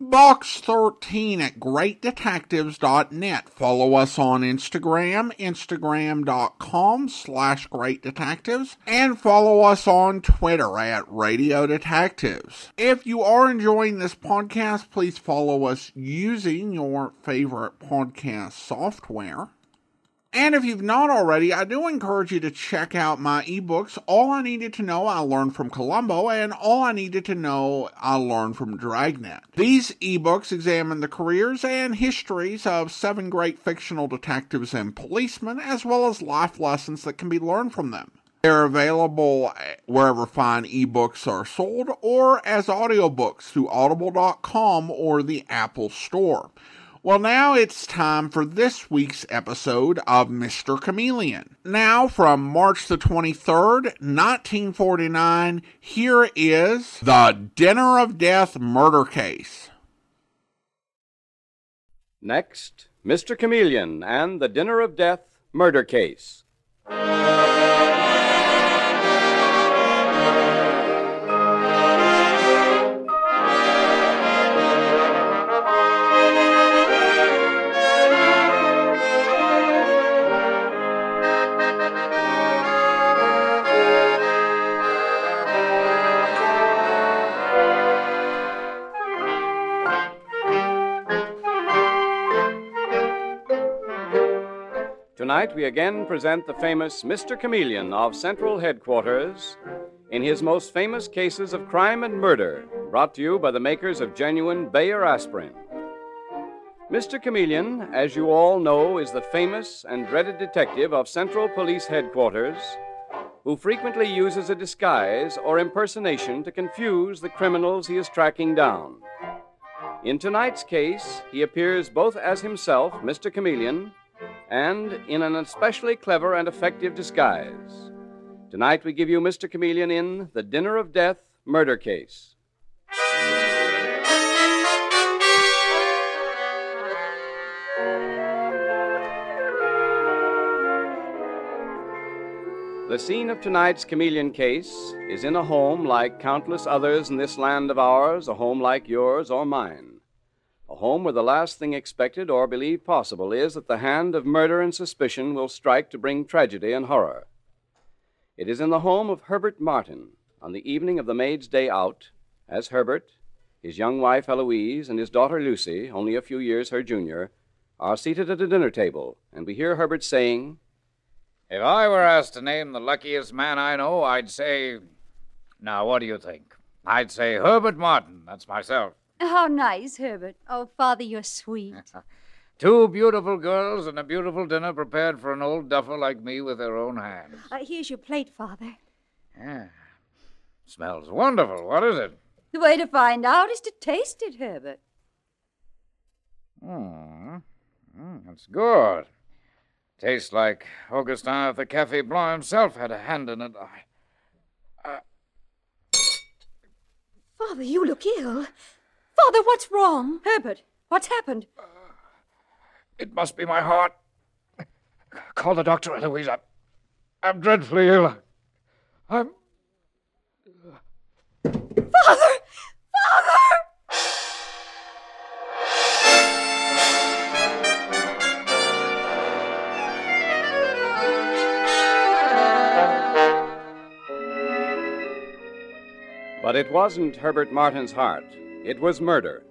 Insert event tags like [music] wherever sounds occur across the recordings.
box13 at greatdetectives.net. Follow us on Instagram, instagram.com slash greatdetectives, and follow us on Twitter at Radio Detectives. If you are enjoying this podcast, please follow us using your favorite podcast software. And if you've not already, I do encourage you to check out my ebooks, All I Needed to Know I Learned from Columbo, and All I Needed to Know I Learned from Dragnet. These ebooks examine the careers and histories of seven great fictional detectives and policemen, as well as life lessons that can be learned from them. They're available wherever fine ebooks are sold or as audiobooks through audible.com or the Apple Store. Well, now it's time for this week's episode of Mr. Chameleon. Now, from March the 23rd, 1949, here is The Dinner of Death Murder Case. Next, Mr. Chameleon and The Dinner of Death Murder Case. Tonight we again present the famous Mr. Chameleon of Central Headquarters in his most famous cases of crime and murder, brought to you by the makers of genuine Bayer aspirin. Mr. Chameleon, as you all know, is the famous and dreaded detective of Central Police Headquarters who frequently uses a disguise or impersonation to confuse the criminals he is tracking down. In tonight's case, he appears both as himself, Mr. Chameleon, and in an especially clever and effective disguise. Tonight we give you Mr. Chameleon in The Dinner of Death Murder Case. The scene of tonight's chameleon case is in a home like countless others in this land of ours, a home like yours or mine. A home where the last thing expected or believed possible is that the hand of murder and suspicion will strike to bring tragedy and horror. It is in the home of Herbert Martin on the evening of the maid's day out, as Herbert, his young wife Eloise, and his daughter Lucy, only a few years her junior, are seated at a dinner table, and we hear Herbert saying, If I were asked to name the luckiest man I know, I'd say. Now, what do you think? I'd say Herbert Martin. That's myself. How nice, Herbert. Oh, Father, you're sweet. [laughs] Two beautiful girls and a beautiful dinner prepared for an old duffer like me with their own hands. Uh, here's your plate, Father. Yeah. Smells wonderful. What is it? The way to find out is to taste it, Herbert. Hmm. Mm, that's good. Tastes like Augustin if the Cafe Blanc himself had a hand in it. I... Father, you look ill. Father, what's wrong? Herbert, what's happened? Uh, it must be my heart. Call the doctor, Eloise. I'm, I'm dreadfully ill. I'm. Father! Father! But it wasn't Herbert Martin's heart, it was murder.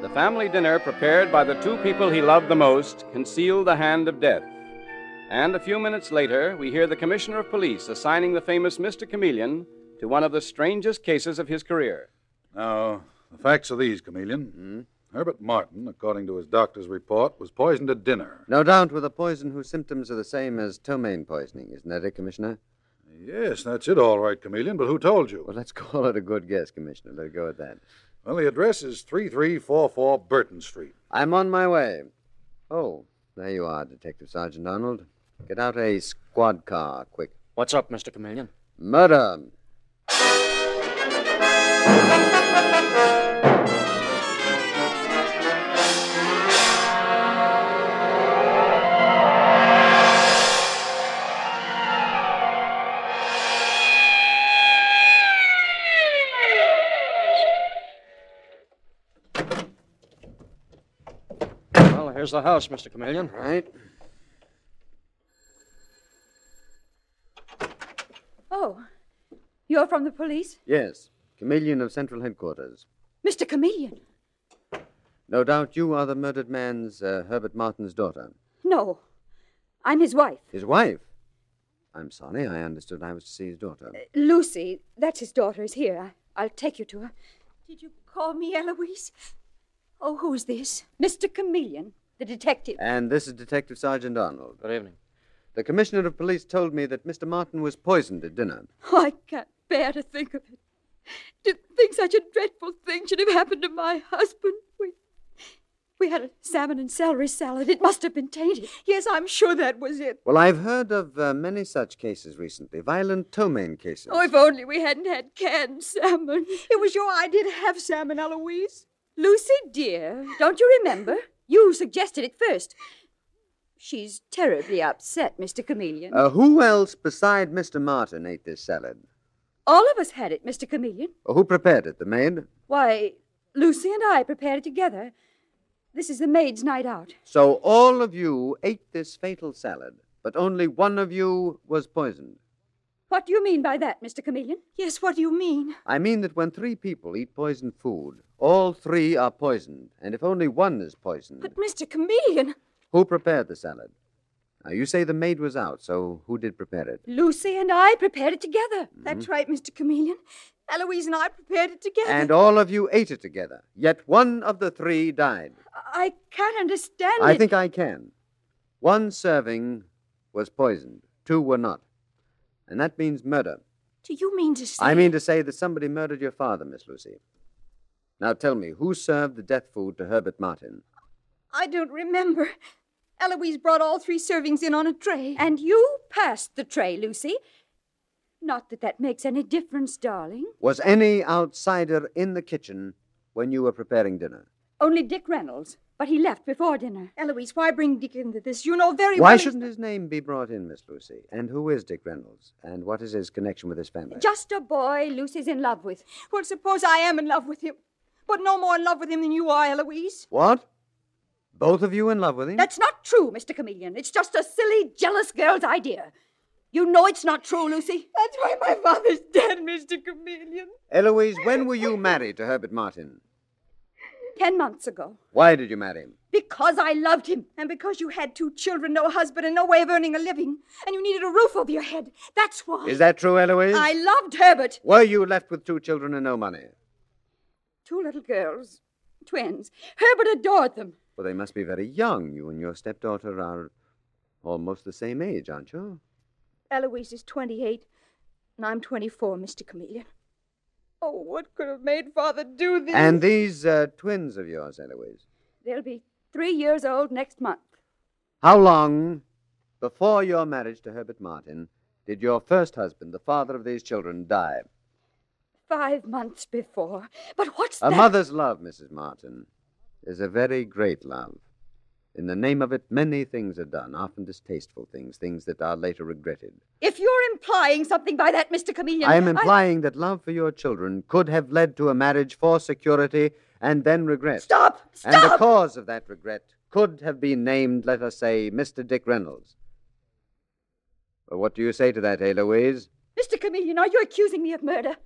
The family dinner prepared by the two people he loved the most concealed the hand of death. And a few minutes later, we hear the Commissioner of Police assigning the famous Mr. Chameleon to one of the strangest cases of his career. Now, the facts are these, Chameleon. Hmm? Herbert Martin, according to his doctor's report, was poisoned at dinner. No doubt with a poison whose symptoms are the same as ptomaine poisoning, isn't that it, Commissioner? Yes, that's it, all right, Chameleon, but who told you? Well, let's [laughs] call it a good guess, Commissioner. Let's go with that. Well, the address is 3344 Burton Street. I'm on my way. Oh, there you are, Detective Sergeant Arnold. Get out a squad car, quick. What's up, Mr. Chameleon? Murder. Here's the house, Mr. Chameleon. Right. Oh, you're from the police? Yes. Chameleon of Central Headquarters. Mr. Chameleon? No doubt you are the murdered man's uh, Herbert Martin's daughter. No. I'm his wife. His wife? I'm sorry, I understood I was to see his daughter. Lucy, that's his daughter, is here. I, I'll take you to her. Did you call me Eloise? Oh, who's this? Mr. Chameleon, the detective. And this is Detective Sergeant Arnold. Good evening. The Commissioner of Police told me that Mr. Martin was poisoned at dinner. Oh, I can't bear to think of it. To think such a dreadful thing should have happened to my husband. We, we had a salmon and celery salad. It must have been tainted. Yes, I'm sure that was it. Well, I've heard of uh, many such cases recently, violent ptomaine cases. Oh, if only we hadn't had canned salmon. It was your idea to have salmon, Eloise. Lucy, dear, don't you remember? You suggested it first. She's terribly upset, Mr. Chameleon. Uh, who else beside Mr. Martin ate this salad? All of us had it, Mr. Chameleon. Uh, who prepared it? The maid? Why, Lucy and I prepared it together. This is the maid's night out. So all of you ate this fatal salad, but only one of you was poisoned. What do you mean by that, Mr. Chameleon? Yes, what do you mean? I mean that when three people eat poisoned food, all three are poisoned, and if only one is poisoned, But, Mr. Chameleon, who prepared the salad? Now, you say the maid was out, so who did prepare it? Lucy and I prepared it together. Mm-hmm. That's right, Mr. Chameleon. Eloise and I prepared it together. And all of you ate it together, yet one of the three died. I can't understand it. I it. think I can. One serving was poisoned, two were not. And that means murder. Do you mean to say? I mean to say that somebody murdered your father, Miss Lucy. Now tell me, who served the death food to Herbert Martin? I don't remember. Eloise brought all three servings in on a tray. And you passed the tray, Lucy. Not that that makes any difference, darling. Was any outsider in the kitchen when you were preparing dinner? Only Dick Reynolds. But he left before dinner. Eloise, why bring Dick into this? You know very well. Why shouldn't his name be brought in, Miss Lucy? And who is Dick Reynolds? And what is his connection with his family? Just a boy Lucy's in love with. Well, suppose I am in love with him. But no more in love with him than you are, Eloise. What? Both of you in love with him? That's not true, Mr. Chameleon. It's just a silly, jealous girl's idea. You know it's not true, Lucy. That's why my father's dead, Mr. Chameleon. Eloise, when were you married to Herbert Martin? Ten months ago. Why did you marry him? Because I loved him, and because you had two children, no husband, and no way of earning a living, and you needed a roof over your head. That's why. Is that true, Eloise? I loved Herbert. Were you left with two children and no money? Two little girls, twins. Herbert adored them. Well, they must be very young. You and your stepdaughter are almost the same age, aren't you? Eloise is 28, and I'm 24, Mr. Chameleon. Oh, what could have made Father do this? And these uh, twins of yours, Eloise, They'll be three years old next month. how long before your marriage to Herbert Martin did your first husband, the father of these children, die? Five months before. But what's that? A that? mother's love, Mrs. Martin, is a very great love. In the name of it, many things are done, often distasteful things, things that are later regretted. If you're implying something by that, Mr. Chameleon. I am implying that love for your children could have led to a marriage for security and then regret. Stop! And the cause of that regret could have been named, let us say, Mr. Dick Reynolds. Well, what do you say to that, Eloise? Mr. Chameleon, are you accusing me of murder?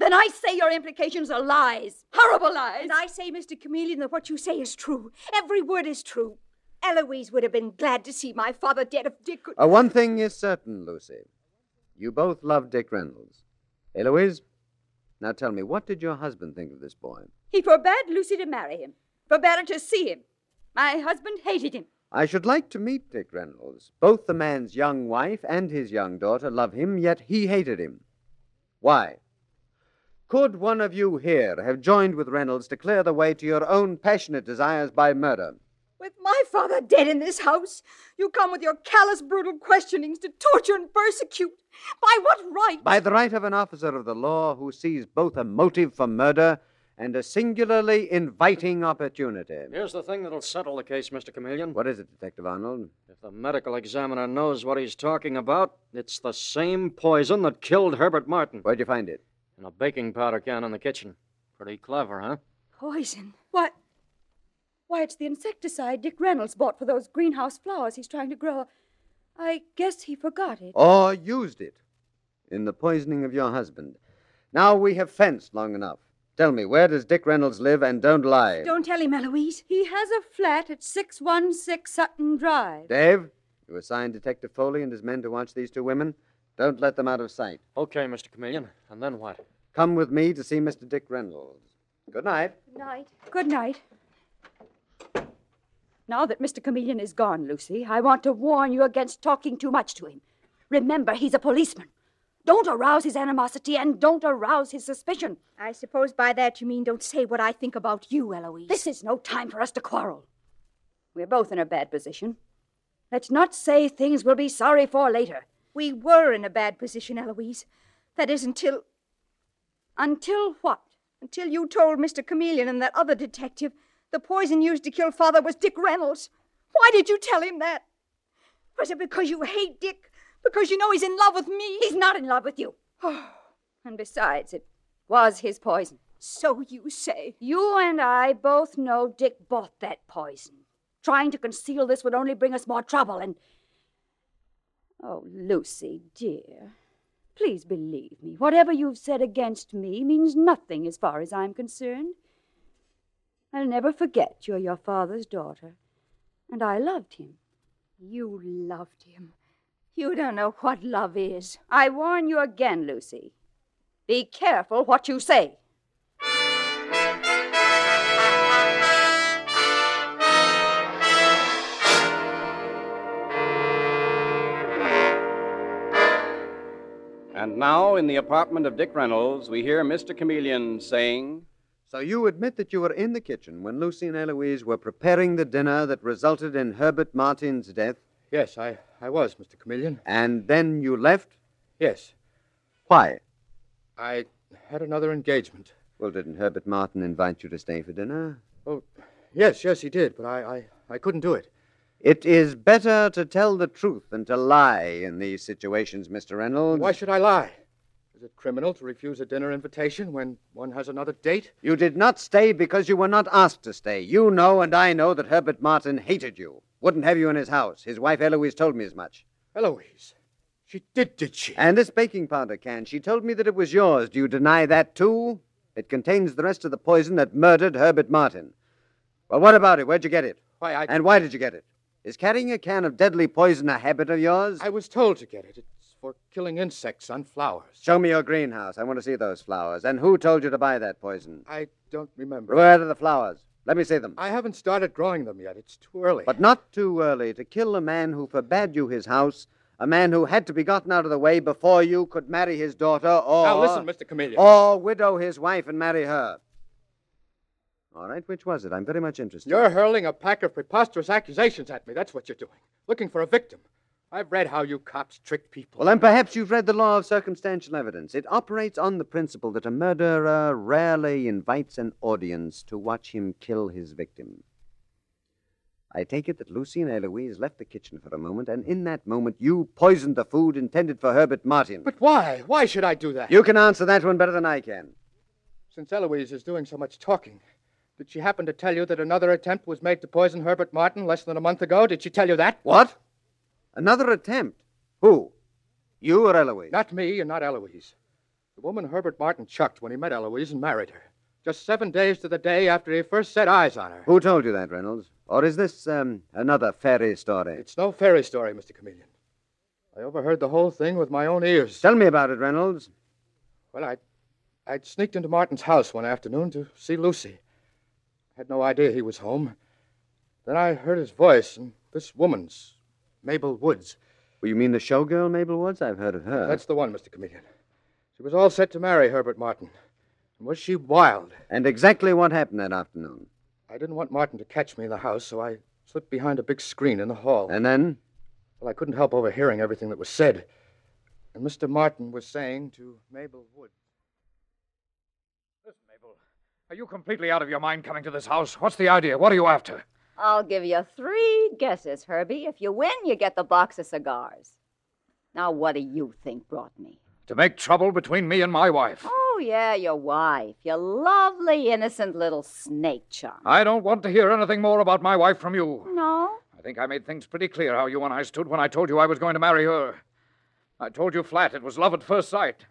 Then I say your implications are lies. Horrible lies. And I say, Mr. Chameleon, that what you say is true. Every word is true. Eloise would have been glad to see my father dead if Dick could. Uh, one thing is certain, Lucy. You both love Dick Reynolds. Eloise, now tell me, what did your husband think of this boy? He forbade Lucy to marry him, forbade her to see him. My husband hated him. I should like to meet Dick Reynolds. Both the man's young wife and his young daughter love him, yet he hated him. Why? Could one of you here have joined with Reynolds to clear the way to your own passionate desires by murder? With my father dead in this house, you come with your callous, brutal questionings to torture and persecute. By what right? By the right of an officer of the law who sees both a motive for murder and a singularly inviting opportunity. Here's the thing that'll settle the case, Mr. Chameleon. What is it, Detective Arnold? If the medical examiner knows what he's talking about, it's the same poison that killed Herbert Martin. Where'd you find it? In a baking powder can in the kitchen. Pretty clever, huh? Poison. What? Why, it's the insecticide Dick Reynolds bought for those greenhouse flowers he's trying to grow. I guess he forgot it. Or used it in the poisoning of your husband. Now we have fenced long enough. Tell me, where does Dick Reynolds live, and don't lie. Don't tell him, Eloise. He has a flat at 616 Sutton Drive. Dave, you assigned Detective Foley and his men to watch these two women. Don't let them out of sight. Okay, Mr. Chameleon. And then what? Come with me to see Mr. Dick Reynolds. Good night. Good night. Good night. Now that Mr. Chameleon is gone, Lucy, I want to warn you against talking too much to him. Remember, he's a policeman. Don't arouse his animosity and don't arouse his suspicion. I suppose by that you mean don't say what I think about you, Eloise. This is no time for us to quarrel. We're both in a bad position. Let's not say things we'll be sorry for later. We were in a bad position, Eloise. That is until. Until what? Until you told Mr. Chameleon and that other detective the poison used to kill Father was Dick Reynolds. Why did you tell him that? Was it because you hate Dick? Because you know he's in love with me? He's not in love with you. Oh, and besides, it was his poison. So you say. You and I both know Dick bought that poison. Trying to conceal this would only bring us more trouble, and. Oh, Lucy, dear. Please believe me. Whatever you've said against me means nothing as far as I'm concerned. I'll never forget you're your father's daughter. And I loved him. You loved him. You don't know what love is. I warn you again, Lucy. Be careful what you say. And now, in the apartment of Dick Reynolds, we hear Mr. Chameleon saying, So you admit that you were in the kitchen when Lucy and Eloise were preparing the dinner that resulted in Herbert Martin's death? Yes, I, I was, Mr. Chameleon. And then you left? Yes. Why? I had another engagement. Well, didn't Herbert Martin invite you to stay for dinner? Oh, yes, yes, he did, but I, I, I couldn't do it. It is better to tell the truth than to lie in these situations, Mr. Reynolds. Why should I lie? Is it criminal to refuse a dinner invitation when one has another date? You did not stay because you were not asked to stay. You know and I know that Herbert Martin hated you. Wouldn't have you in his house. His wife Eloise told me as much. Eloise? She did, did she? And this baking powder can. She told me that it was yours. Do you deny that, too? It contains the rest of the poison that murdered Herbert Martin. Well, what about it? Where'd you get it? Why, I. And why did you get it? Is carrying a can of deadly poison a habit of yours? I was told to get it. It's for killing insects on flowers. Show me your greenhouse. I want to see those flowers. And who told you to buy that poison? I don't remember. Where are the flowers? Let me see them. I haven't started growing them yet. It's too early. But not too early to kill a man who forbade you his house, a man who had to be gotten out of the way before you could marry his daughter, or. Now, listen, Mr. Chameleon. Or widow his wife and marry her. All right, which was it? I'm very much interested. You're hurling a pack of preposterous accusations at me. That's what you're doing. Looking for a victim. I've read how you cops trick people. Well, then perhaps you've read the law of circumstantial evidence. It operates on the principle that a murderer rarely invites an audience to watch him kill his victim. I take it that Lucy and Eloise left the kitchen for a moment, and in that moment you poisoned the food intended for Herbert Martin. But why? Why should I do that? You can answer that one better than I can. Since Eloise is doing so much talking, did she happen to tell you that another attempt was made to poison Herbert Martin less than a month ago? Did she tell you that? What? Another attempt? Who? You or Eloise? Not me and not Eloise. The woman Herbert Martin chucked when he met Eloise and married her. Just seven days to the day after he first set eyes on her. Who told you that, Reynolds? Or is this um, another fairy story? It's no fairy story, Mr. Chameleon. I overheard the whole thing with my own ears. Tell me about it, Reynolds. Well, I'd, I'd sneaked into Martin's house one afternoon to see Lucy. I Had no idea he was home. Then I heard his voice and this woman's, Mabel Woods. Well, you mean the showgirl, Mabel Woods? I've heard of her. That's the one, Mr. Chameleon. She was all set to marry Herbert Martin. And was she wild? And exactly what happened that afternoon? I didn't want Martin to catch me in the house, so I slipped behind a big screen in the hall. And then? Well, I couldn't help overhearing everything that was said. And Mr. Martin was saying to Mabel Woods. Listen, Mabel. Are you completely out of your mind coming to this house? What's the idea? What are you after? I'll give you three guesses, Herbie. If you win, you get the box of cigars. Now, what do you think brought me? To make trouble between me and my wife. Oh, yeah, your wife. Your lovely, innocent little snake charmer. I don't want to hear anything more about my wife from you. No? I think I made things pretty clear how you and I stood when I told you I was going to marry her. I told you flat it was love at first sight.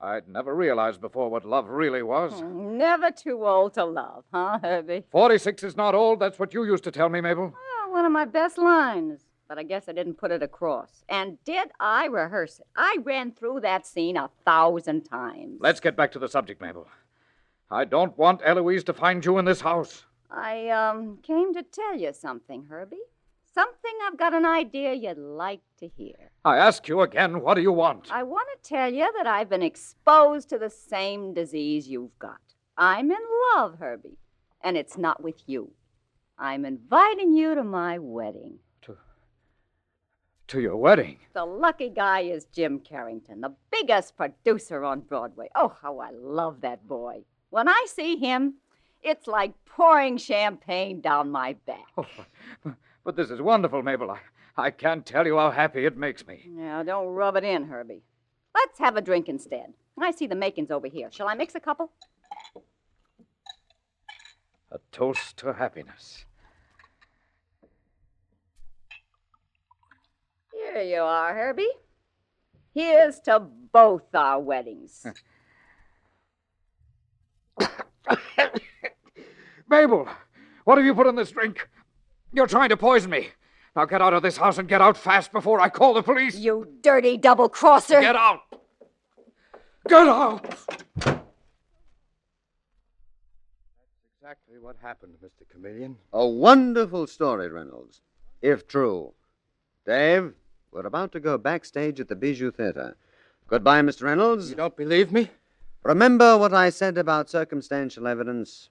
I'd never realized before what love really was. Never too old to love, huh, Herbie? 46 is not old. That's what you used to tell me, Mabel. Well, one of my best lines. But I guess I didn't put it across. And did I rehearse it? I ran through that scene a thousand times. Let's get back to the subject, Mabel. I don't want Eloise to find you in this house. I, um, came to tell you something, Herbie. Something I've got an idea you'd like to hear. I ask you again, what do you want? I want to tell you that I've been exposed to the same disease you've got. I'm in love, Herbie, and it's not with you. I'm inviting you to my wedding. To to your wedding? The lucky guy is Jim Carrington, the biggest producer on Broadway. Oh, how I love that boy. When I see him, it's like pouring champagne down my back. Oh, [laughs] but this is wonderful, Mabel. I, I can't tell you how happy it makes me. Now, don't rub it in, Herbie. Let's have a drink instead. I see the makings over here. Shall I mix a couple? A toast to happiness. Here you are, Herbie. Here's to both our weddings. [laughs] Mabel, what have you put in this drink? You're trying to poison me. Now get out of this house and get out fast before I call the police. You dirty double crosser. Get out. Get out. That's exactly what happened, Mr. Chameleon. A wonderful story, Reynolds, if true. Dave, we're about to go backstage at the Bijou Theater. Goodbye, Mr. Reynolds. You don't believe me? Remember what I said about circumstantial evidence?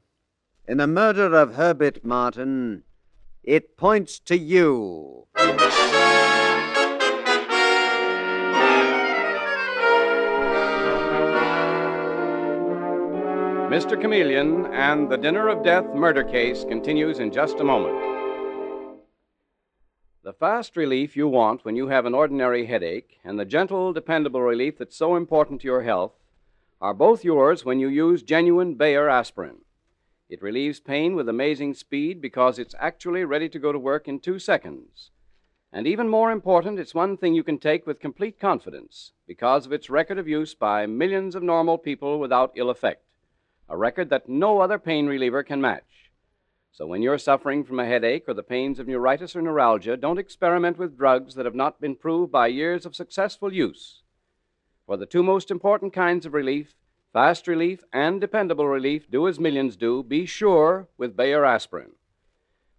In the murder of Herbert Martin, it points to you. Mr. Chameleon and the Dinner of Death murder case continues in just a moment. The fast relief you want when you have an ordinary headache and the gentle, dependable relief that's so important to your health are both yours when you use genuine Bayer aspirin. It relieves pain with amazing speed because it's actually ready to go to work in two seconds. And even more important, it's one thing you can take with complete confidence because of its record of use by millions of normal people without ill effect a record that no other pain reliever can match. So when you're suffering from a headache or the pains of neuritis or neuralgia, don't experiment with drugs that have not been proved by years of successful use. For the two most important kinds of relief, fast relief and dependable relief, do as millions do, be sure with Bayer aspirin.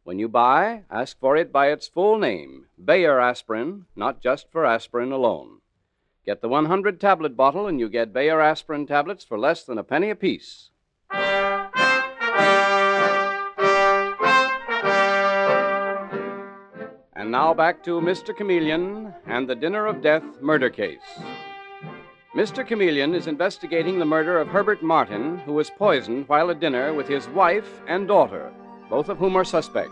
When you buy, ask for it by its full name, Bayer aspirin, not just for aspirin alone. Get the 100 tablet bottle and you get Bayer aspirin tablets for less than a penny apiece. And now back to Mr. Chameleon and the Dinner of Death murder case. Mr. Chameleon is investigating the murder of Herbert Martin, who was poisoned while at dinner with his wife and daughter, both of whom are suspect,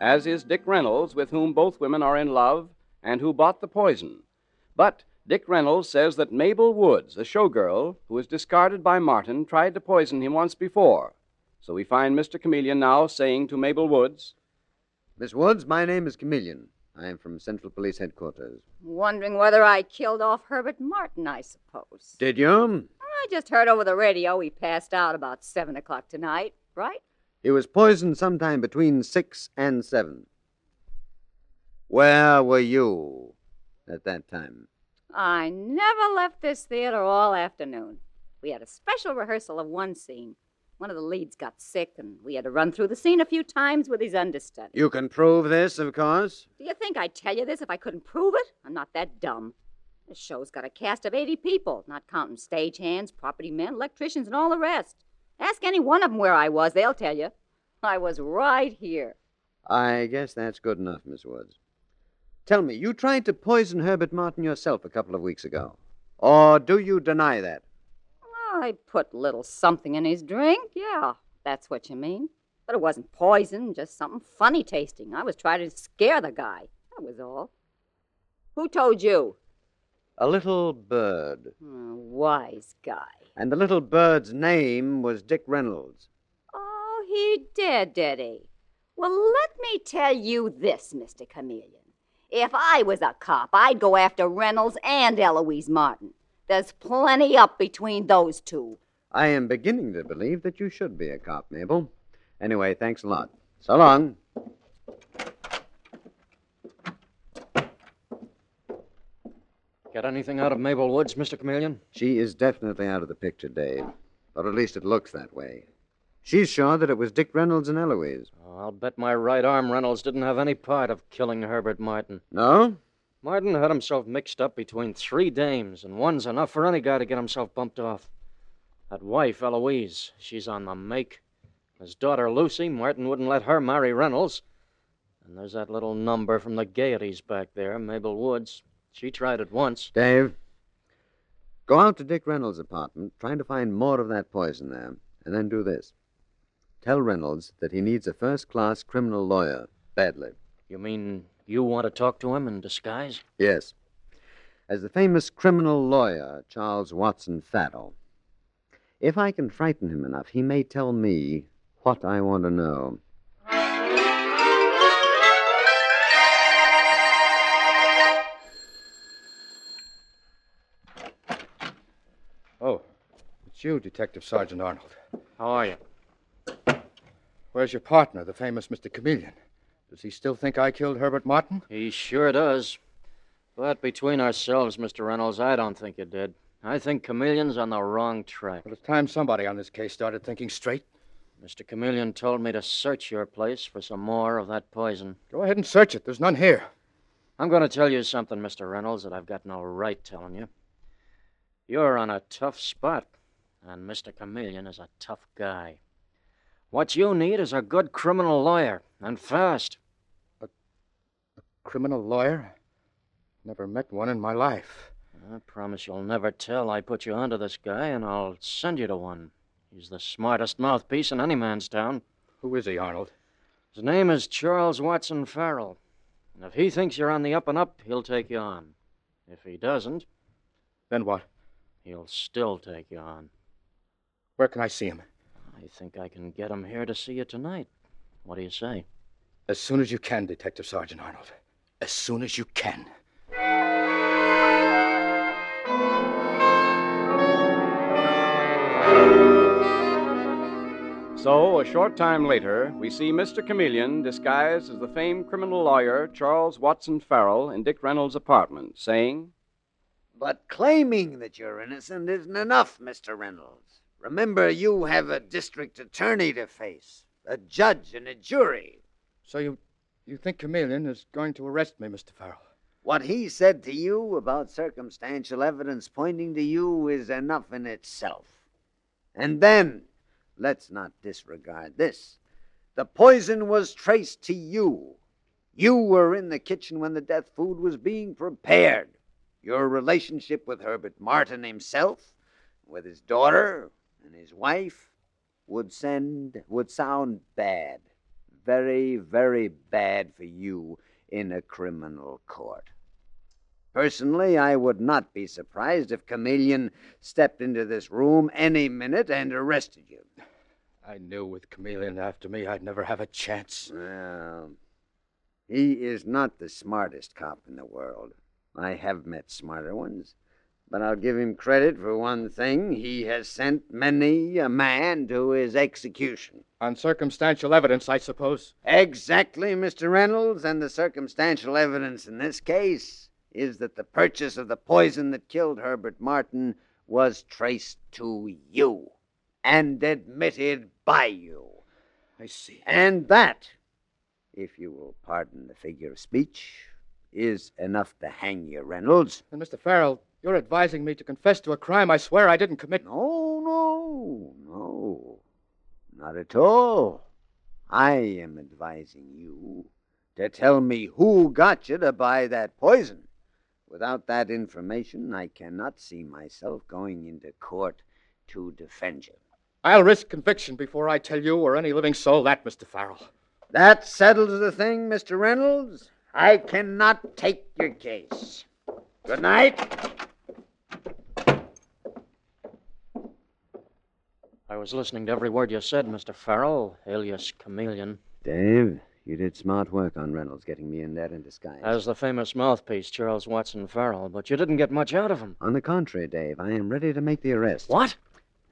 as is Dick Reynolds, with whom both women are in love and who bought the poison. But Dick Reynolds says that Mabel Woods, a showgirl who was discarded by Martin, tried to poison him once before. So we find Mr. Chameleon now saying to Mabel Woods, Miss Woods, my name is Chameleon. I am from Central Police Headquarters. Wondering whether I killed off Herbert Martin, I suppose. Did you? I just heard over the radio he passed out about 7 o'clock tonight, right? He was poisoned sometime between 6 and 7. Where were you at that time? I never left this theater all afternoon. We had a special rehearsal of one scene. One of the leads got sick, and we had to run through the scene a few times with his understudy. You can prove this, of course. Do you think I'd tell you this if I couldn't prove it? I'm not that dumb. This show's got a cast of 80 people, not counting stagehands, property men, electricians, and all the rest. Ask any one of them where I was, they'll tell you. I was right here. I guess that's good enough, Miss Woods. Tell me, you tried to poison Herbert Martin yourself a couple of weeks ago. Or do you deny that? I put a little something in his drink, yeah, that's what you mean. But it wasn't poison, just something funny tasting. I was trying to scare the guy. That was all. Who told you? A little bird. Oh, wise guy. And the little bird's name was Dick Reynolds. Oh, he did, did he? Well, let me tell you this, Mr. Chameleon. If I was a cop, I'd go after Reynolds and Eloise Martin. There's plenty up between those two. I am beginning to believe that you should be a cop, Mabel. Anyway, thanks a lot. So long. Get anything out of Mabel Woods, Mr. Chameleon? She is definitely out of the picture, Dave. Or at least it looks that way. She's sure that it was Dick Reynolds and Eloise. Oh, I'll bet my right arm Reynolds didn't have any part of killing Herbert Martin. No? Martin had himself mixed up between three dames, and one's enough for any guy to get himself bumped off. That wife, Eloise, she's on the make. His daughter, Lucy, Martin wouldn't let her marry Reynolds. And there's that little number from the Gaieties back there, Mabel Woods. She tried it once. Dave, go out to Dick Reynolds' apartment, trying to find more of that poison there, and then do this. Tell Reynolds that he needs a first class criminal lawyer, badly. You mean you want to talk to him in disguise? Yes. As the famous criminal lawyer, Charles Watson Farrell. If I can frighten him enough, he may tell me what I want to know. Oh, it's you, Detective Sergeant Arnold. How are you? Where's your partner, the famous Mr. Chameleon? Does he still think I killed Herbert Martin? He sure does. But between ourselves, Mr. Reynolds, I don't think you did. I think Chameleon's on the wrong track. Well, it's time somebody on this case started thinking straight. Mr. Chameleon told me to search your place for some more of that poison. Go ahead and search it. There's none here. I'm going to tell you something, Mr. Reynolds, that I've got no right telling you. You're on a tough spot, and Mr. Chameleon is a tough guy. What you need is a good criminal lawyer, and fast. A criminal lawyer? Never met one in my life. I promise you'll never tell I put you onto this guy, and I'll send you to one. He's the smartest mouthpiece in any man's town. Who is he, Arnold? His name is Charles Watson Farrell. And if he thinks you're on the up and up, he'll take you on. If he doesn't, Then what? he'll still take you on. Where can I see him? I think I can get him here to see you tonight. What do you say? As soon as you can, Detective Sergeant Arnold. As soon as you can. So, a short time later, we see Mr. Chameleon disguised as the famed criminal lawyer Charles Watson Farrell in Dick Reynolds' apartment, saying, But claiming that you're innocent isn't enough, Mr. Reynolds. Remember, you have a district attorney to face, a judge, and a jury. So you you think Chameleon is going to arrest me, Mr. Farrell? What he said to you about circumstantial evidence pointing to you is enough in itself. And then, let's not disregard this. The poison was traced to you. You were in the kitchen when the death food was being prepared. Your relationship with Herbert Martin himself, with his daughter and his wife, would send would sound bad. Very, very bad for you in a criminal court. Personally, I would not be surprised if Chameleon stepped into this room any minute and arrested you. I knew with Chameleon after me I'd never have a chance. Well, he is not the smartest cop in the world. I have met smarter ones. But I'll give him credit for one thing. He has sent many a man to his execution. On circumstantial evidence, I suppose. Exactly, Mr. Reynolds, and the circumstantial evidence in this case is that the purchase of the poison that killed Herbert Martin was traced to you and admitted by you. I see. And that, if you will pardon the figure of speech, is enough to hang you, Reynolds. And Mr. Farrell, you're advising me to confess to a crime I swear I didn't commit. No, no, no. Not at all. I am advising you to tell me who got you to buy that poison. Without that information, I cannot see myself going into court to defend you. I'll risk conviction before I tell you or any living soul that, Mr. Farrell. That settles the thing, Mr. Reynolds. I cannot take your case. Good night. I was listening to every word you said, Mr. Farrell, alias Chameleon. Dave, you did smart work on Reynolds getting me in there in disguise. As the famous mouthpiece, Charles Watson Farrell, but you didn't get much out of him. On the contrary, Dave, I am ready to make the arrest. What?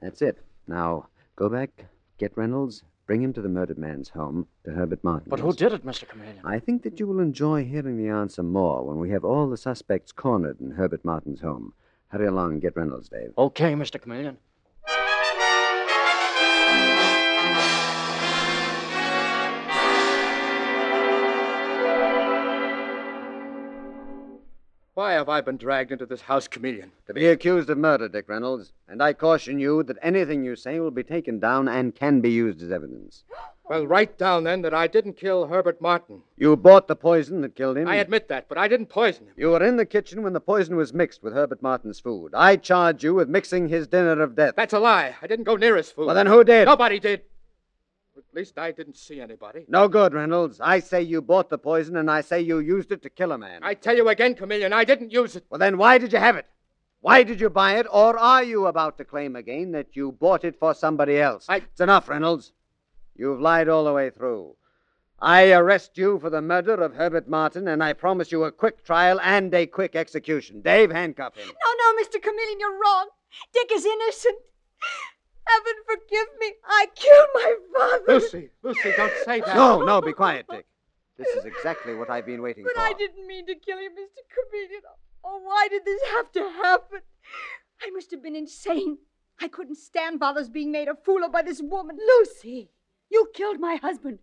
That's it. Now, go back, get Reynolds, bring him to the murdered man's home, to Herbert Martin. But who did it, Mr. Chameleon? I think that you will enjoy hearing the answer more when we have all the suspects cornered in Herbert Martin's home. Hurry along and get Reynolds, Dave. Okay, Mr. Chameleon. Have I been dragged into this house, chameleon? To be accused of murder, Dick Reynolds, and I caution you that anything you say will be taken down and can be used as evidence. [gasps] Well, write down then that I didn't kill Herbert Martin. You bought the poison that killed him. I admit that, but I didn't poison him. You were in the kitchen when the poison was mixed with Herbert Martin's food. I charge you with mixing his dinner of death. That's a lie. I didn't go near his food. Well, then who did? Nobody did. At least I didn't see anybody. No good, Reynolds. I say you bought the poison, and I say you used it to kill a man. I tell you again, chameleon, I didn't use it. Well, then why did you have it? Why did you buy it? Or are you about to claim again that you bought it for somebody else? I... It's enough, Reynolds. You've lied all the way through. I arrest you for the murder of Herbert Martin, and I promise you a quick trial and a quick execution. Dave, handcuff him. No, no, Mr. Chameleon, you're wrong. Dick is innocent. Heaven forgive me. I killed my father. Lucy, Lucy, don't say that. No, no, be quiet, Dick. This is exactly what I've been waiting but for. But I didn't mean to kill you, Mr. Chameleon. Oh, why did this have to happen? I must have been insane. I couldn't stand father's being made a fool of by this woman. Lucy, you killed my husband.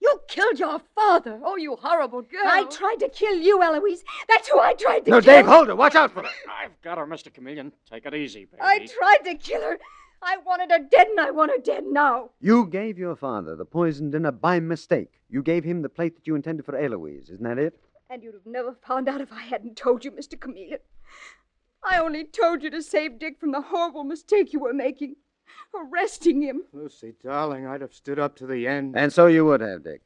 You killed your father. Oh, you horrible girl. I tried to kill you, Eloise. That's who I tried to No, kill. Dave, hold her. Watch out for her. I've got her, Mr. Chameleon. Take it easy, baby. I tried to kill her. I wanted her dead, and I want her dead now. You gave your father the poisoned dinner by mistake. You gave him the plate that you intended for Eloise. Isn't that it? And you'd have never found out if I hadn't told you, Mr. Chameleon. I only told you to save Dick from the horrible mistake you were making. Arresting him. Lucy, darling, I'd have stood up to the end. And so you would have, Dick.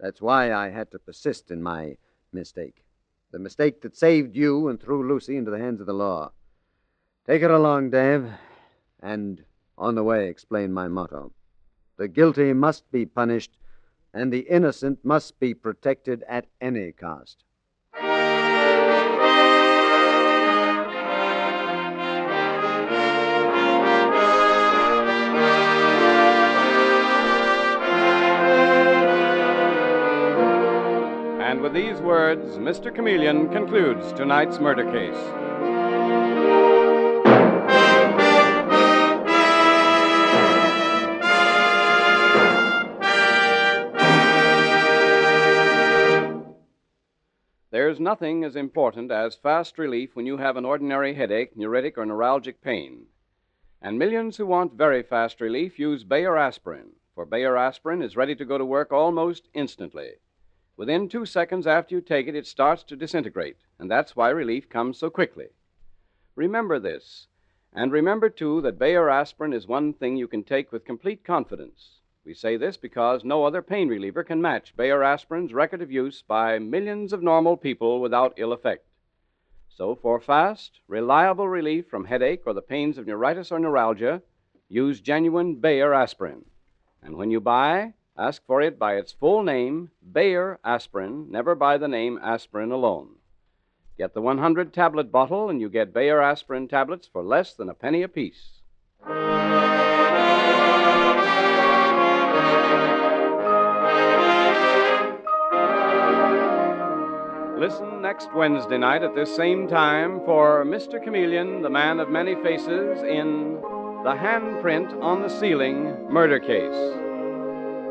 That's why I had to persist in my mistake. The mistake that saved you and threw Lucy into the hands of the law. Take it along, Dave, and on the way explain my motto. The guilty must be punished, and the innocent must be protected at any cost. And with these words, Mr. Chameleon concludes tonight's murder case. There's nothing as important as fast relief when you have an ordinary headache, neuritic, or neuralgic pain. And millions who want very fast relief use Bayer aspirin, for Bayer aspirin is ready to go to work almost instantly. Within two seconds after you take it, it starts to disintegrate, and that's why relief comes so quickly. Remember this, and remember, too, that Bayer aspirin is one thing you can take with complete confidence. We say this because no other pain reliever can match Bayer aspirin's record of use by millions of normal people without ill effect. So, for fast, reliable relief from headache or the pains of neuritis or neuralgia, use genuine Bayer aspirin. And when you buy, ask for it by its full name, Bayer aspirin, never by the name aspirin alone. Get the 100 tablet bottle, and you get Bayer aspirin tablets for less than a penny apiece. Listen next Wednesday night at this same time for Mr. Chameleon, the man of many faces, in The Handprint on the Ceiling Murder Case.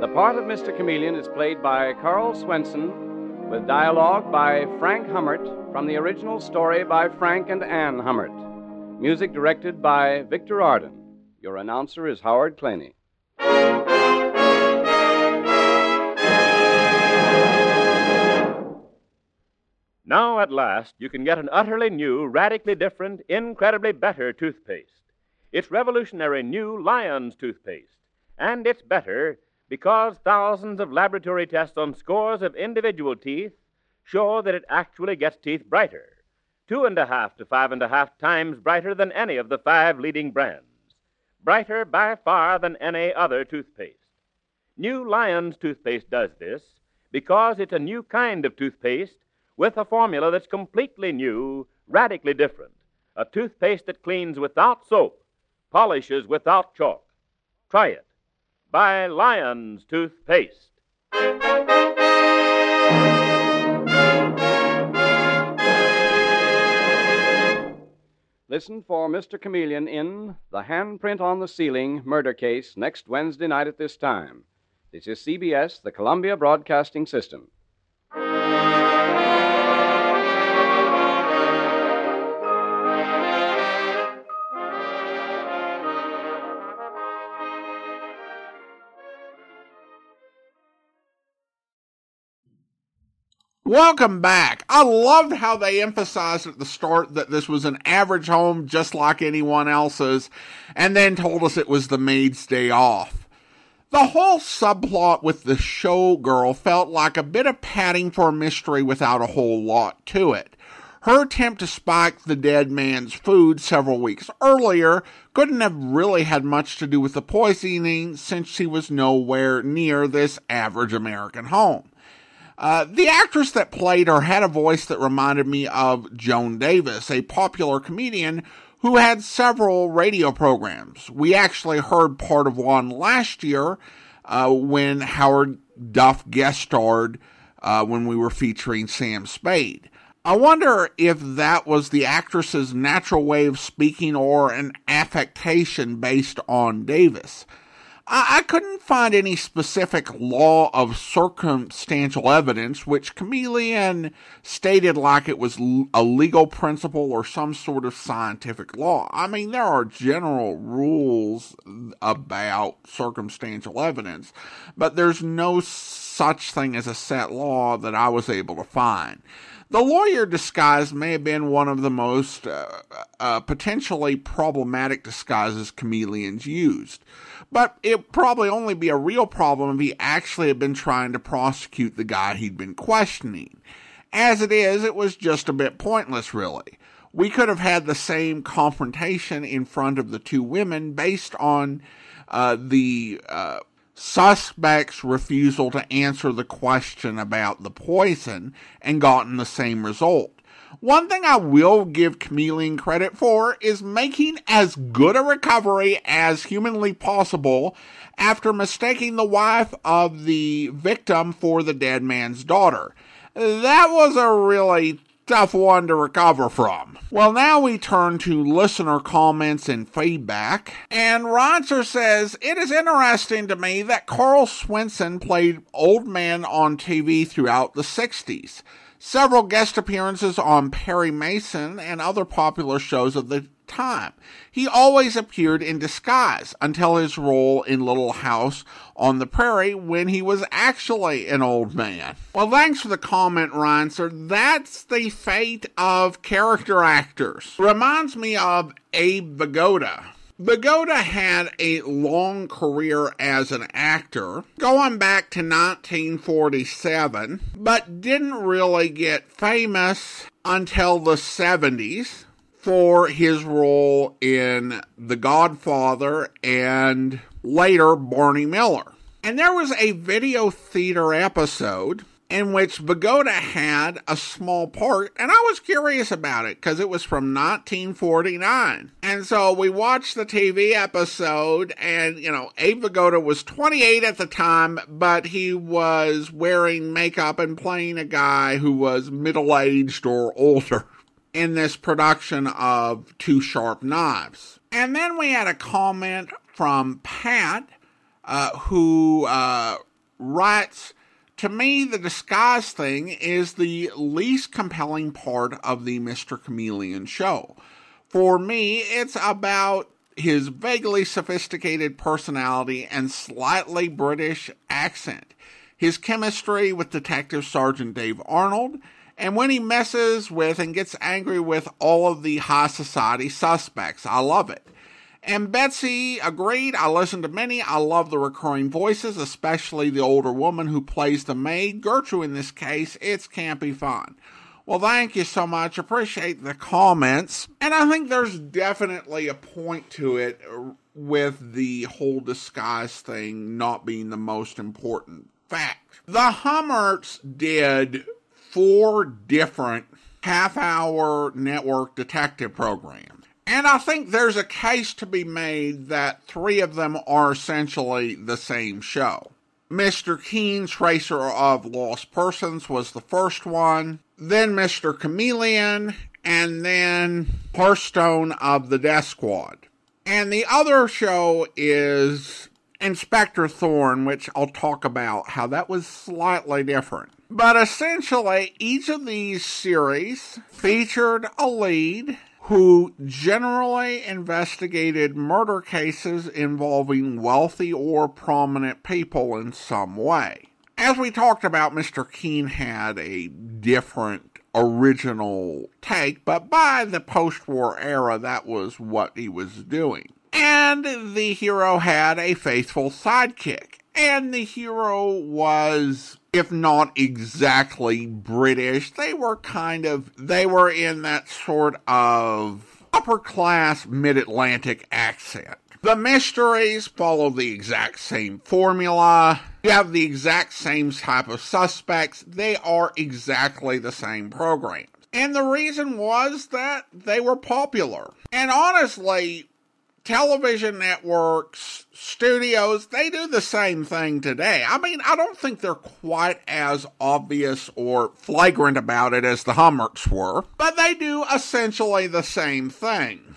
The part of Mr. Chameleon is played by Karl Swenson, with dialogue by Frank Hummert from the original story by Frank and Anne Hummert. Music directed by Victor Arden. Your announcer is Howard Claney. Now, at last, you can get an utterly new, radically different, incredibly better toothpaste. It's revolutionary new Lion's toothpaste. And it's better because thousands of laboratory tests on scores of individual teeth show that it actually gets teeth brighter. Two and a half to five and a half times brighter than any of the five leading brands. brighter by far than any other toothpaste. New Lion's toothpaste does this because it's a new kind of toothpaste with a formula that's completely new, radically different. A toothpaste that cleans without soap, polishes without chalk. Try it. Buy Lion's Toothpaste. Listen for Mr. Chameleon in The Handprint on the Ceiling murder case next Wednesday night at this time. This is CBS, the Columbia Broadcasting System. Welcome back. I loved how they emphasized at the start that this was an average home just like anyone else's, and then told us it was the maid's day off. The whole subplot with the showgirl felt like a bit of padding for a mystery without a whole lot to it. Her attempt to spike the dead man's food several weeks earlier couldn't have really had much to do with the poisoning since she was nowhere near this average American home. Uh, the actress that played her had a voice that reminded me of Joan Davis, a popular comedian who had several radio programs. We actually heard part of one last year uh, when Howard Duff guest starred uh, when we were featuring Sam Spade. I wonder if that was the actress's natural way of speaking or an affectation based on Davis. I, I couldn't find any specific law of circumstantial evidence, which Chameleon stated like it was a legal principle or some sort of scientific law. I mean, there are general rules about circumstantial evidence, but there's no such thing as a set law that I was able to find. The lawyer disguise may have been one of the most uh, uh, potentially problematic disguises chameleons used. But it'd probably only be a real problem if he actually had been trying to prosecute the guy he'd been questioning. As it is, it was just a bit pointless, really. We could have had the same confrontation in front of the two women based on uh, the uh, suspect's refusal to answer the question about the poison and gotten the same result. One thing I will give Chameleon credit for is making as good a recovery as humanly possible after mistaking the wife of the victim for the dead man's daughter. That was a really tough one to recover from. Well, now we turn to listener comments and feedback. And Ronser says, It is interesting to me that Karl Swenson played old man on TV throughout the 60s several guest appearances on Perry Mason and other popular shows of the time. He always appeared in disguise until his role in Little House on the Prairie when he was actually an old man. Well, thanks for the comment, Ryan Sir. That's the fate of character actors. Reminds me of Abe Vigoda Vigoda had a long career as an actor, going back to 1947, but didn't really get famous until the 70s for his role in The Godfather and later Barney Miller. And there was a video theater episode in which Vigoda had a small part, and I was curious about it because it was from 1949. And so we watched the TV episode, and you know, Abe Vigoda was 28 at the time, but he was wearing makeup and playing a guy who was middle aged or older in this production of Two Sharp Knives. And then we had a comment from Pat, uh, who uh, writes to me, the disguise thing is the least compelling part of the Mr. Chameleon show. For me, it's about his vaguely sophisticated personality and slightly British accent, his chemistry with Detective Sergeant Dave Arnold, and when he messes with and gets angry with all of the high society suspects. I love it. And Betsy agreed. I listened to many. I love the recurring voices, especially the older woman who plays the maid. Gertrude in this case, it's campy fun. Well, thank you so much. Appreciate the comments. And I think there's definitely a point to it uh, with the whole disguise thing not being the most important fact. The Hummerts did four different half hour network detective programs. And I think there's a case to be made that three of them are essentially the same show. Mr. Keen, Tracer of Lost Persons, was the first one. Then Mr. Chameleon, and then Hearthstone of the Death Squad. And the other show is Inspector Thorne, which I'll talk about how that was slightly different. But essentially, each of these series featured a lead who generally investigated murder cases involving wealthy or prominent people in some way. As we talked about, Mr. Keen had a different original take, but by the post war era, that was what he was doing. And the hero had a faithful sidekick. And the hero was if not exactly British, they were kind of, they were in that sort of upper class mid Atlantic accent. The mysteries follow the exact same formula. You have the exact same type of suspects. They are exactly the same programs. And the reason was that they were popular. And honestly, television networks, studios, they do the same thing today. I mean, I don't think they're quite as obvious or flagrant about it as the Hummerts were, but they do essentially the same thing.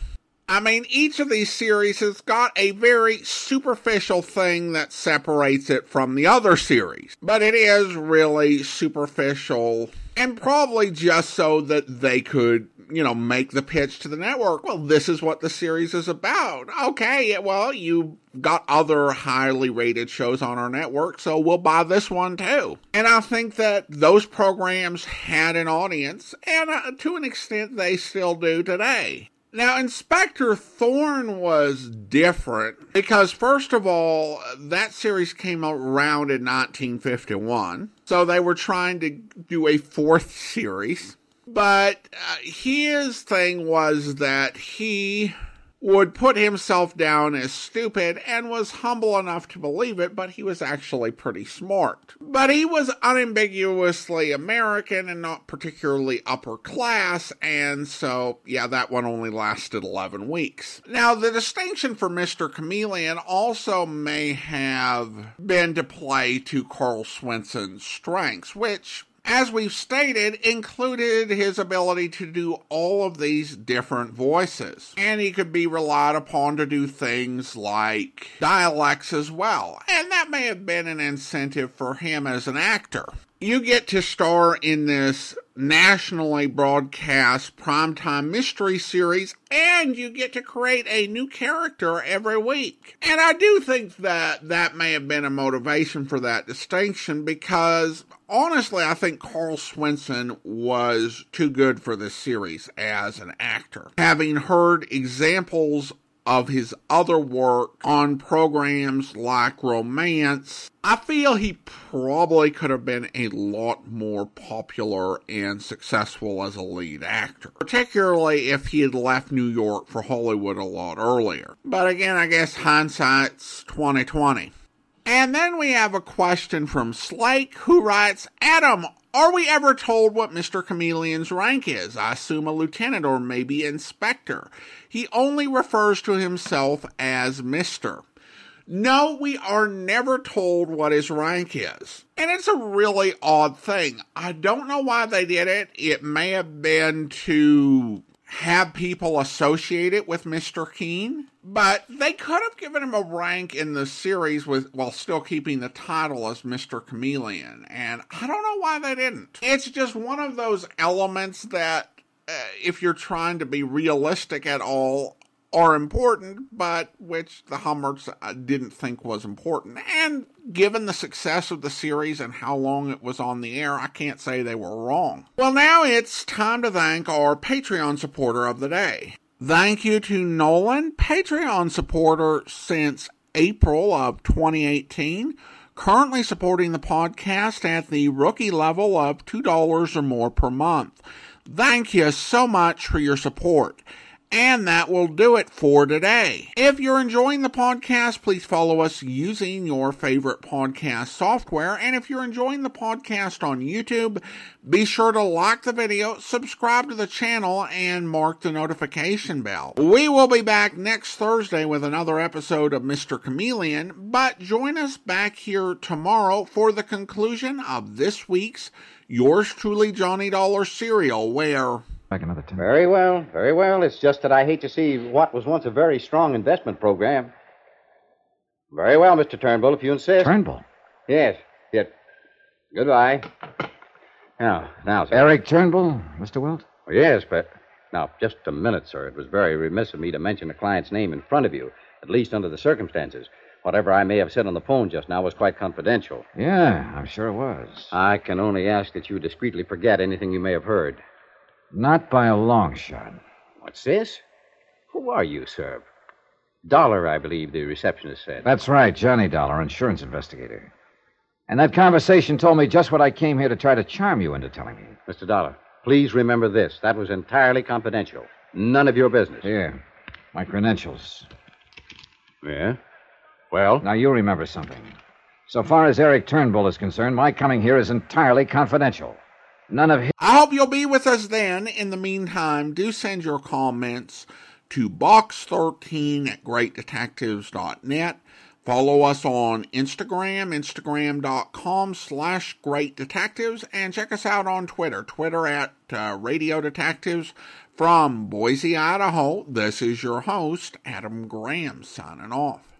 I mean, each of these series has got a very superficial thing that separates it from the other series, but it is really superficial and probably just so that they could you know, make the pitch to the network. Well, this is what the series is about. Okay, well, you got other highly rated shows on our network, so we'll buy this one too. And I think that those programs had an audience, and uh, to an extent, they still do today. Now, Inspector Thorne was different because, first of all, that series came around in 1951. So they were trying to do a fourth series. But uh, his thing was that he would put himself down as stupid and was humble enough to believe it, but he was actually pretty smart. But he was unambiguously American and not particularly upper class, and so, yeah, that one only lasted 11 weeks. Now, the distinction for Mr. Chameleon also may have been to play to Karl Swenson's strengths, which as we've stated, included his ability to do all of these different voices. And he could be relied upon to do things like dialects as well. And that may have been an incentive for him as an actor. You get to star in this nationally broadcast primetime mystery series, and you get to create a new character every week. And I do think that that may have been a motivation for that distinction because honestly, I think Karl Swenson was too good for this series as an actor. Having heard examples of his other work on programs like Romance, I feel he probably could have been a lot more popular and successful as a lead actor, particularly if he had left New York for Hollywood a lot earlier. But again, I guess hindsight's 2020. And then we have a question from Slake who writes, Adam, are we ever told what Mr. Chameleon's rank is? I assume a lieutenant or maybe inspector. He only refers to himself as Mr. No, we are never told what his rank is. And it's a really odd thing. I don't know why they did it. It may have been to have people associate it with Mr. Keen, but they could have given him a rank in the series with while still keeping the title as Mr. Chameleon, and I don't know why they didn't. It's just one of those elements that uh, if you're trying to be realistic at all, are important, but which the Hummerts uh, didn't think was important. And given the success of the series and how long it was on the air, I can't say they were wrong. Well, now it's time to thank our Patreon supporter of the day. Thank you to Nolan, Patreon supporter since April of 2018. currently supporting the podcast at the rookie level of $2 or more per month. Thank you so much for your support. And that will do it for today. If you're enjoying the podcast, please follow us using your favorite podcast software. And if you're enjoying the podcast on YouTube, be sure to like the video, subscribe to the channel, and mark the notification bell. We will be back next Thursday with another episode of Mr. Chameleon, but join us back here tomorrow for the conclusion of this week's Yours Truly Johnny Dollar serial, where Back another ten. Very well, very well. It's just that I hate to see what was once a very strong investment program. Very well, Mr. Turnbull, if you insist. Turnbull? Yes. Yes. Goodbye. Now, now, sir. Eric Turnbull, Mr. Wilt? Oh, yes, but. Now, just a minute, sir. It was very remiss of me to mention a client's name in front of you, at least under the circumstances. Whatever I may have said on the phone just now was quite confidential. Yeah, I'm sure it was. I can only ask that you discreetly forget anything you may have heard. Not by a long shot. What's this? Who are you, sir? Dollar, I believe the receptionist said. That's right, Johnny Dollar, insurance investigator. And that conversation told me just what I came here to try to charm you into telling me. Mr. Dollar, please remember this. That was entirely confidential. None of your business. Here, my credentials. Yeah? Well? Now, you remember something. So far as Eric Turnbull is concerned, my coming here is entirely confidential. None of his. I hope you'll be with us then. In the meantime, do send your comments to box13 at greatdetectives.net. Follow us on Instagram, instagram.com slash great detectives, and check us out on Twitter, Twitter at uh, Radio Detectives. From Boise, Idaho, this is your host, Adam Graham, signing off.